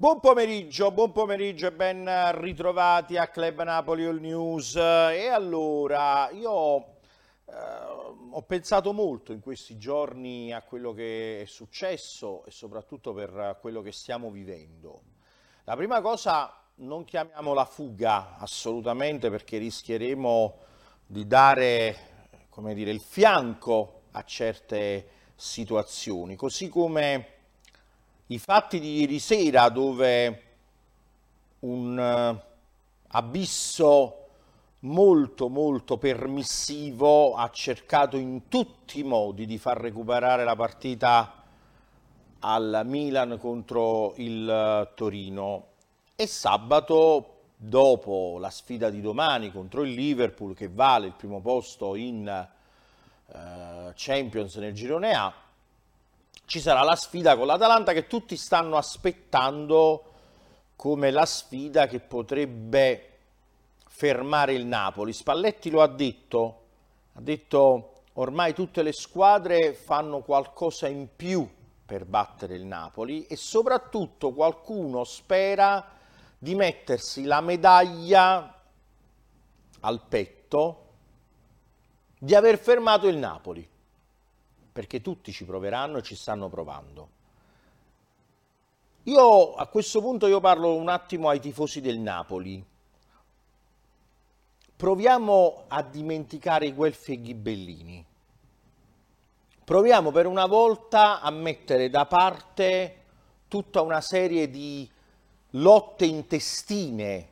Buon pomeriggio, buon pomeriggio e ben ritrovati a Club Napoli All News. E allora, io eh, ho pensato molto in questi giorni a quello che è successo e soprattutto per quello che stiamo vivendo. La prima cosa, non chiamiamola fuga assolutamente perché rischieremo di dare, come dire, il fianco a certe situazioni, così come i fatti di ieri sera dove un uh, abisso molto molto permissivo ha cercato in tutti i modi di far recuperare la partita al Milan contro il uh, Torino. E sabato dopo la sfida di domani contro il Liverpool che vale il primo posto in uh, Champions nel girone A ci sarà la sfida con l'Atalanta che tutti stanno aspettando come la sfida che potrebbe fermare il Napoli. Spalletti lo ha detto, ha detto ormai tutte le squadre fanno qualcosa in più per battere il Napoli e soprattutto qualcuno spera di mettersi la medaglia al petto di aver fermato il Napoli perché tutti ci proveranno e ci stanno provando. Io a questo punto io parlo un attimo ai tifosi del Napoli. Proviamo a dimenticare i Guelfi e Ghibellini. Proviamo per una volta a mettere da parte tutta una serie di lotte intestine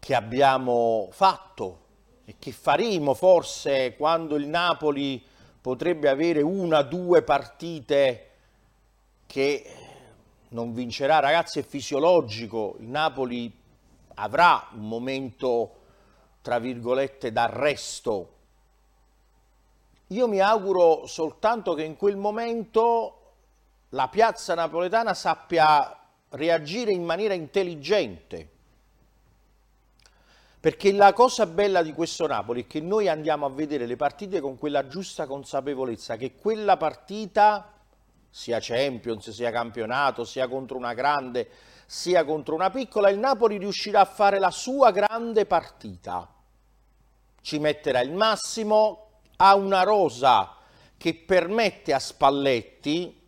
che abbiamo fatto e che faremo forse quando il Napoli potrebbe avere una, due partite che non vincerà. Ragazzi, è fisiologico, il Napoli avrà un momento, tra virgolette, d'arresto. Io mi auguro soltanto che in quel momento la piazza napoletana sappia reagire in maniera intelligente perché la cosa bella di questo Napoli è che noi andiamo a vedere le partite con quella giusta consapevolezza che quella partita, sia Champions, sia campionato, sia contro una grande, sia contro una piccola, il Napoli riuscirà a fare la sua grande partita. Ci metterà il massimo, ha una rosa che permette a Spalletti,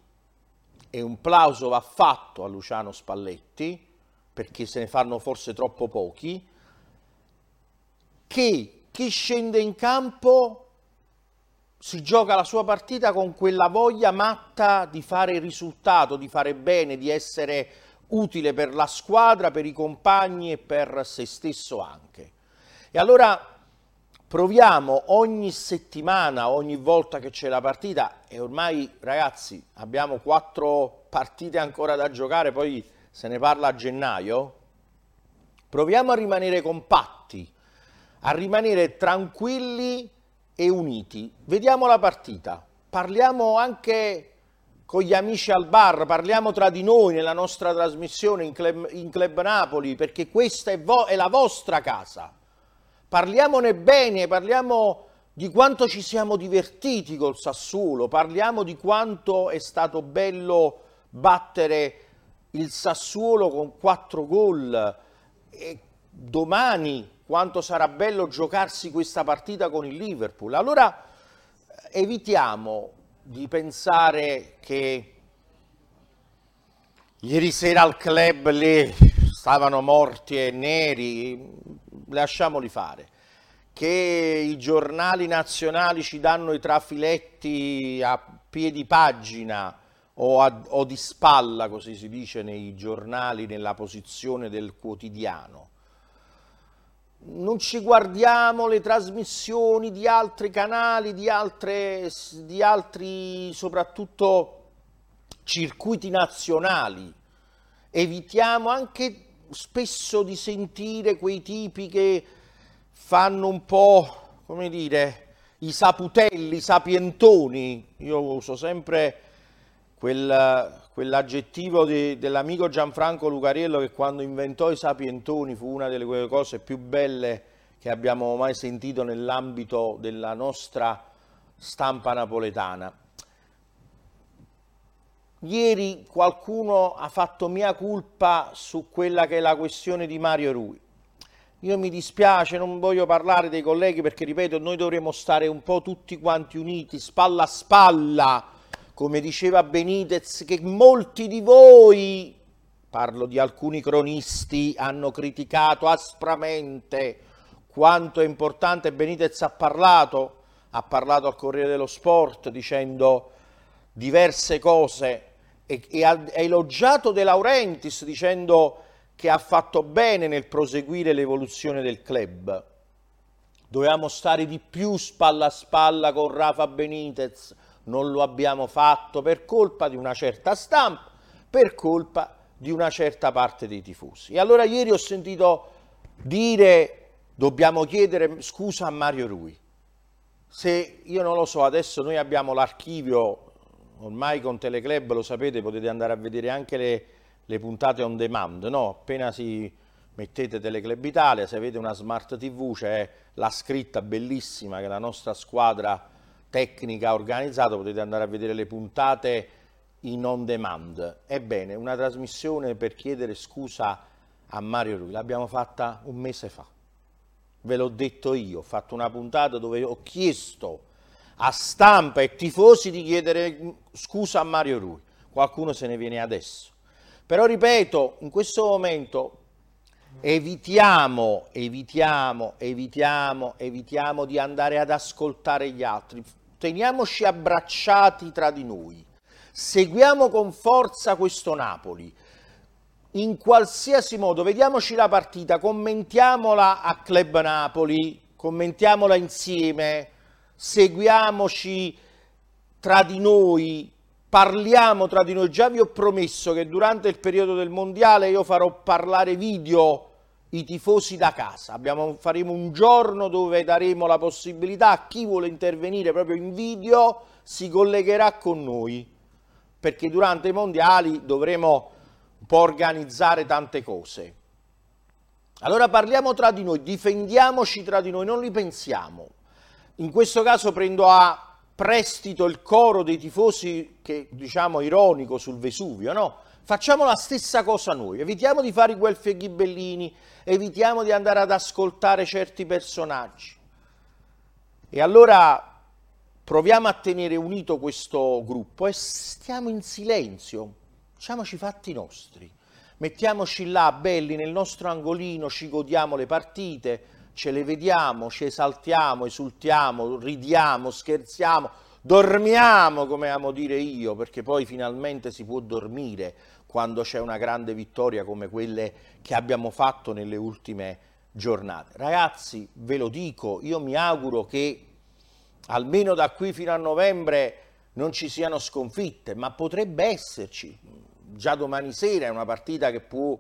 e un plauso va fatto a Luciano Spalletti, perché se ne fanno forse troppo pochi, che chi scende in campo si gioca la sua partita con quella voglia matta di fare il risultato, di fare bene, di essere utile per la squadra, per i compagni e per se stesso anche. E allora proviamo ogni settimana, ogni volta che c'è la partita, e ormai ragazzi abbiamo quattro partite ancora da giocare, poi se ne parla a gennaio, proviamo a rimanere compatti, a rimanere tranquilli e uniti. Vediamo la partita, parliamo anche con gli amici al bar, parliamo tra di noi nella nostra trasmissione in Club, in Club Napoli, perché questa è, vo- è la vostra casa. Parliamone bene, parliamo di quanto ci siamo divertiti col Sassuolo, parliamo di quanto è stato bello battere il Sassuolo con quattro gol. E domani quanto sarà bello giocarsi questa partita con il Liverpool. Allora evitiamo di pensare che ieri sera al club lì stavano morti e neri, lasciamoli fare. Che i giornali nazionali ci danno i trafiletti a piedi pagina o, a, o di spalla, così si dice nei giornali, nella posizione del quotidiano non ci guardiamo le trasmissioni di altri canali, di, altre, di altri soprattutto circuiti nazionali. Evitiamo anche spesso di sentire quei tipi che fanno un po', come dire, i saputelli, i sapientoni. Io uso sempre quel, quell'aggettivo di, dell'amico Gianfranco Lucariello che quando inventò i sapientoni fu una delle cose più belle che abbiamo mai sentito nell'ambito della nostra stampa napoletana. Ieri qualcuno ha fatto mia colpa su quella che è la questione di Mario Rui. Io mi dispiace, non voglio parlare dei colleghi perché, ripeto, noi dovremmo stare un po' tutti quanti uniti, spalla a spalla, come diceva Benitez, che molti di voi, parlo di alcuni cronisti, hanno criticato aspramente quanto è importante. Benitez ha parlato, ha parlato al Corriere dello Sport dicendo diverse cose e, e ha, elogiato De Laurentiis dicendo che ha fatto bene nel proseguire l'evoluzione del club. Dovevamo stare di più spalla a spalla con Rafa Benitez, non lo abbiamo fatto per colpa di una certa stampa, per colpa di una certa parte dei tifosi. E allora ieri ho sentito dire dobbiamo chiedere scusa a Mario Rui. Se io non lo so, adesso noi abbiamo l'archivio ormai con Teleclub lo sapete, potete andare a vedere anche le, le puntate on demand, no? Appena si mettete Teleclub Italia, se avete una smart TV c'è la scritta bellissima che la nostra squadra tecnica ha organizzato, potete andare a vedere le puntate in on demand. Ebbene, una trasmissione per chiedere scusa a Mario Rui, l'abbiamo fatta un mese fa. Ve l'ho detto io, ho fatto una puntata dove ho chiesto a stampa e tifosi di chiedere scusa a Mario Rui. Qualcuno se ne viene adesso. Però ripeto, in questo momento evitiamo, evitiamo, evitiamo, evitiamo di andare ad ascoltare gli altri. Teniamoci abbracciati tra di noi. Seguiamo con forza questo Napoli. In qualsiasi modo, vediamoci la partita, commentiamola a Club Napoli, commentiamola insieme seguiamoci tra di noi, parliamo tra di noi. Già vi ho promesso che durante il periodo del mondiale io farò parlare video i tifosi da casa. Abbiamo, faremo un giorno dove daremo la possibilità a chi vuole intervenire proprio in video si collegherà con noi perché durante i mondiali dovremo un po' organizzare tante cose. Allora parliamo tra di noi, difendiamoci tra di noi, non li pensiamo. In questo caso prendo a prestito il coro dei tifosi che diciamo ironico sul Vesuvio, no? Facciamo la stessa cosa noi, evitiamo di fare i guelfi e ghibellini, evitiamo di andare ad ascoltare certi personaggi. E allora proviamo a tenere unito questo gruppo e stiamo in silenzio, facciamoci i fatti nostri, mettiamoci là belli nel nostro angolino, ci godiamo le partite, ce le vediamo, ci esaltiamo, esultiamo, ridiamo, scherziamo, dormiamo, come amo dire io, perché poi finalmente si può dormire quando c'è una grande vittoria come quelle che abbiamo fatto nelle ultime giornate. Ragazzi, ve lo dico, io mi auguro che almeno da qui fino a novembre non ci siano sconfitte, ma potrebbe esserci. Già domani sera è una partita che può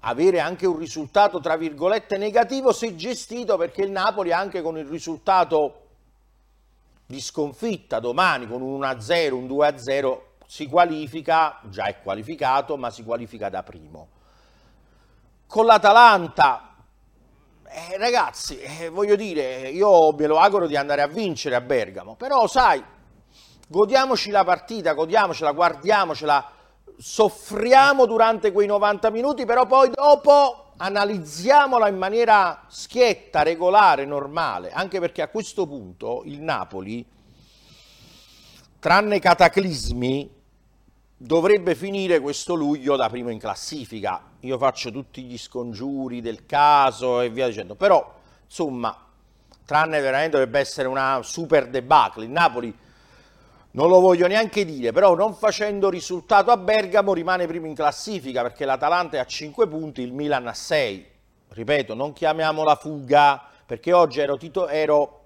avere anche un risultato tra virgolette negativo se gestito perché il Napoli anche con il risultato di sconfitta domani con un 1-0, un 2-0 si qualifica, già è qualificato, ma si qualifica da primo. Con l'Atalanta, eh, ragazzi, eh, voglio dire, io me lo auguro di andare a vincere a Bergamo, però sai, godiamoci la partita, godiamocela, guardiamocela, soffriamo durante quei 90 minuti, però poi dopo analizziamola in maniera schietta, regolare, normale, anche perché a questo punto il Napoli, tranne cataclismi, dovrebbe finire questo luglio da primo in classifica. Io faccio tutti gli scongiuri del caso e via dicendo, però insomma, tranne veramente dovrebbe essere una super debacle. Il Napoli non lo voglio neanche dire, però non facendo risultato a Bergamo rimane primo in classifica perché l'Atalanta è a 5 punti, il Milan a 6. Ripeto, non chiamiamola fuga perché oggi ero, tito- ero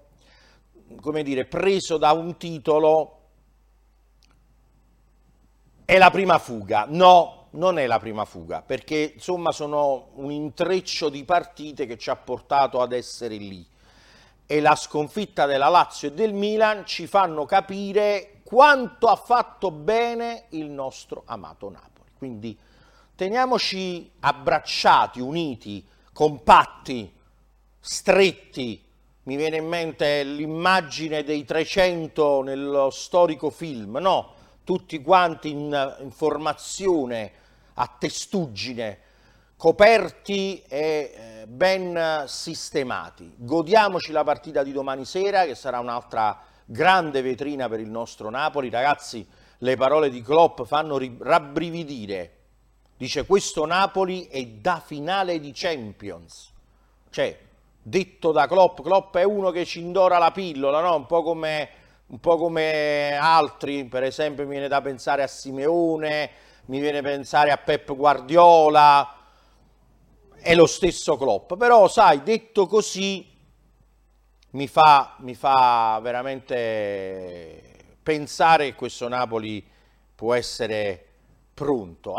come dire, preso da un titolo è la prima fuga. No, non è la prima fuga, perché insomma sono un intreccio di partite che ci ha portato ad essere lì. E la sconfitta della Lazio e del Milan ci fanno capire quanto ha fatto bene il nostro amato Napoli. Quindi teniamoci abbracciati, uniti, compatti, stretti. Mi viene in mente l'immagine dei 300 nello storico film, no? Tutti quanti in, in formazione a testuggine, coperti e eh, ben sistemati. Godiamoci la partita di domani sera che sarà un'altra grande vetrina per il nostro Napoli. Ragazzi, le parole di Klopp fanno rabbrividire. Dice questo Napoli è da finale di Champions. Cioè, detto da Klopp, Klopp è uno che ci indora la pillola, no? un, po come, un po' come altri, per esempio mi viene da pensare a Simeone, mi viene da pensare a Pep Guardiola, è lo stesso Klopp. Però, sai, detto così, mi fa, mi fa veramente pensare che questo Napoli può essere pronto.